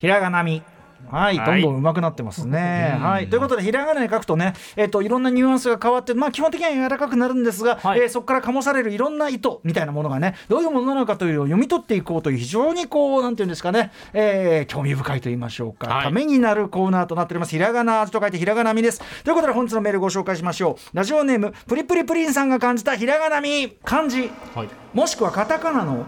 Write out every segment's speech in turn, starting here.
ひらがなみ。はい、どんどん上手くなってますね。はい、ということで、ひらがなに書くとね、えっ、と、いろんなニュアンスが変わって、まあ、基本的には柔らかくなるんですが、はい、えー、そこから醸されるいろんな意図みたいなものがね、どういうものなのかというのを読み取っていこうという、非常にこう、なんていうんですかね、えー、興味深いと言いましょうか、はい、ためになるコーナーとなっております。ひらがなと書いて、ひらがなみです。ということで、本日のメールご紹介しましょう。ラジオネーム、プリプリプリンさんが感じたひらがなみ、漢字、はい、もしくはカタカナの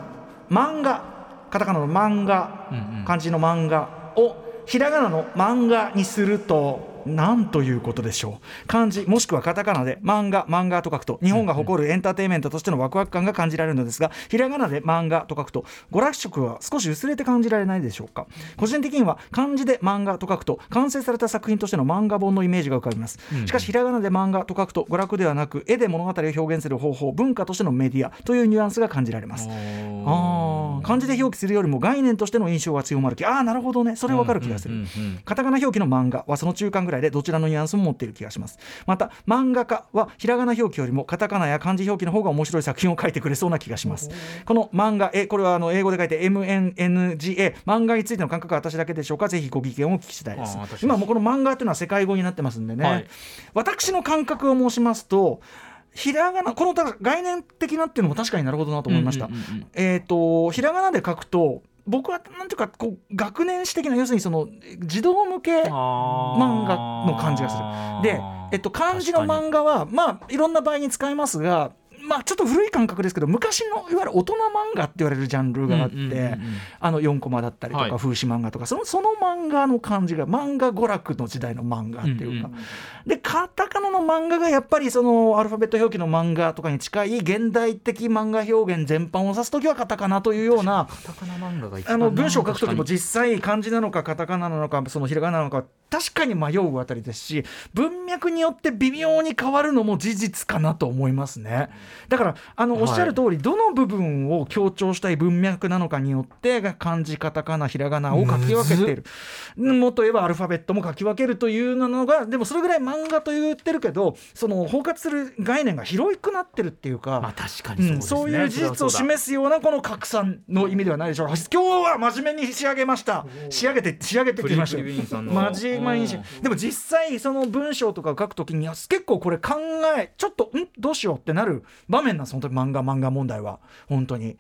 漫画、カタカナの漫画、うんうん、漢字の漫画を、ひらがなの漫画にすると何ということでしょう。漢字もしくはカタカナで漫画漫画と書くと日本が誇るエンターテインメントとしてのワクワク感が感じられるのですがひらがなで漫画と書くと娯楽色は少し薄れて感じられないでしょうか。個人的には漢字で漫画と書くと完成された作品としての漫画本のイメージが浮かびます。しかしひらがなで漫画と書くと娯楽ではなく絵で物語を表現する方法文化としてのメディアというニュアンスが感じられます。あ漢字で表記するよりも概念としての印象が強まる気。ああなるほどね。それわかる気がする。カタカナ表記の漫画はその中間ぐらいでどちらのニュアンスも持っている気がします。また漫画家はひらがな表記よりもカタカナや漢字表記の方が面白い作品を書いてくれそうな気がします。この漫画えこれはあの英語で書いて MNNGA 漫画についての感覚は私だけでしょうか？ぜひご意見をお聞きしたいです。今もこの漫画というのは世界語になってますんでね、はい、私の感覚を申しますとひらがなこの概念的なっていうのも確かになるほどなと思いました。えっ、とひらがなで書くと僕はなんていうかこう学年史的な要するにその児童向け漫画の感じがする。で、えっと、漢字の漫画はまあいろんな場合に使えますがまあ、ちょっと古い感覚ですけど昔のいわゆる大人漫画って言われるジャンルがあって、うんうんうんうん、あの4コマだったりとか、はい、風刺漫画とかそのその漫画の感じが漫画娯楽の時代の漫画っていうか、うんうん、でカタカナの漫画がやっぱりそのアルファベット表記の漫画とかに近い現代的漫画表現全般を指す時はカタカナというようなあの文章を書く時も実際漢字なのかカタカナなのかそのひらがななのか確かに迷うあたりですし文脈によって微妙に変わるのも事実かなと思いますね。だからあのおっしゃる通り、はい、どの部分を強調したい文脈なのかによって漢字カタカナひらがなを書き分けているもっ。と言えばアルファベットも書き分けるというのがでもそれぐらい漫画と言ってるけどその包括する概念が広くなってるっていうか、まあ、確かにそう、ね。うん、そういう事実を示すようなこの拡散の意味ではないでしょう。か今日は真面目に仕上げました。仕上げて仕上げてきました。真面目に。でも実際その文章とかを書くときに結構これ考えちょっとんどうしようってなる場面なんです本当に漫画漫画問題は。本当に。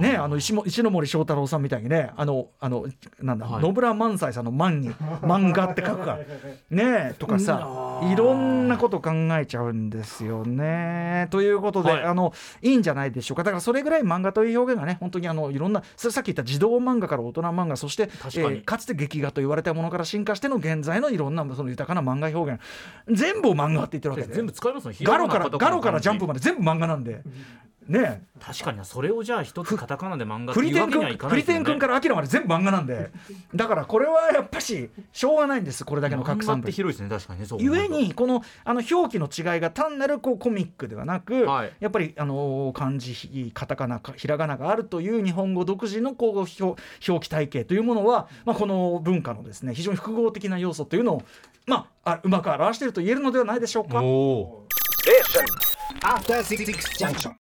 ねあの石も石森章太郎さんみたいにねあのあのなんだ、はい、野村萬斎さんの「万」に「漫画」って書くから。ねとかさいろんなこと考えちゃうんですよね。ということで、はい、あのいいんじゃないでしょうか。だからそれぐらい漫画という表現がね本当にあのいろんなさっき言った児童漫画から大人漫画そしてか,、えー、かつて劇画と言われたものから進化しての現在のいろんなその豊かな漫画表現。全部を漫画って言ってるわけで。全部使いますねガロからガロからジャンプまで全部漫画なんで。ね確かにそれをじゃあ一つカタカナで漫画っていうわけにはいかない、ね、クリテン君からアキラまで全部漫画なんで。だからこれはやっぱししょうがないんですこれだけの拡散って広いですね確かにねゆえにこのあの表記の違いが単なるこうコミックではなく、はい、やっぱりあの漢字カタカナひらがながあるという日本語独自のこう表表記体系というものは、まあ、この文化のですね非常に複合的な要素というのを、まあ、あうまく表していると言えるのではないでしょうか。After 66 junction.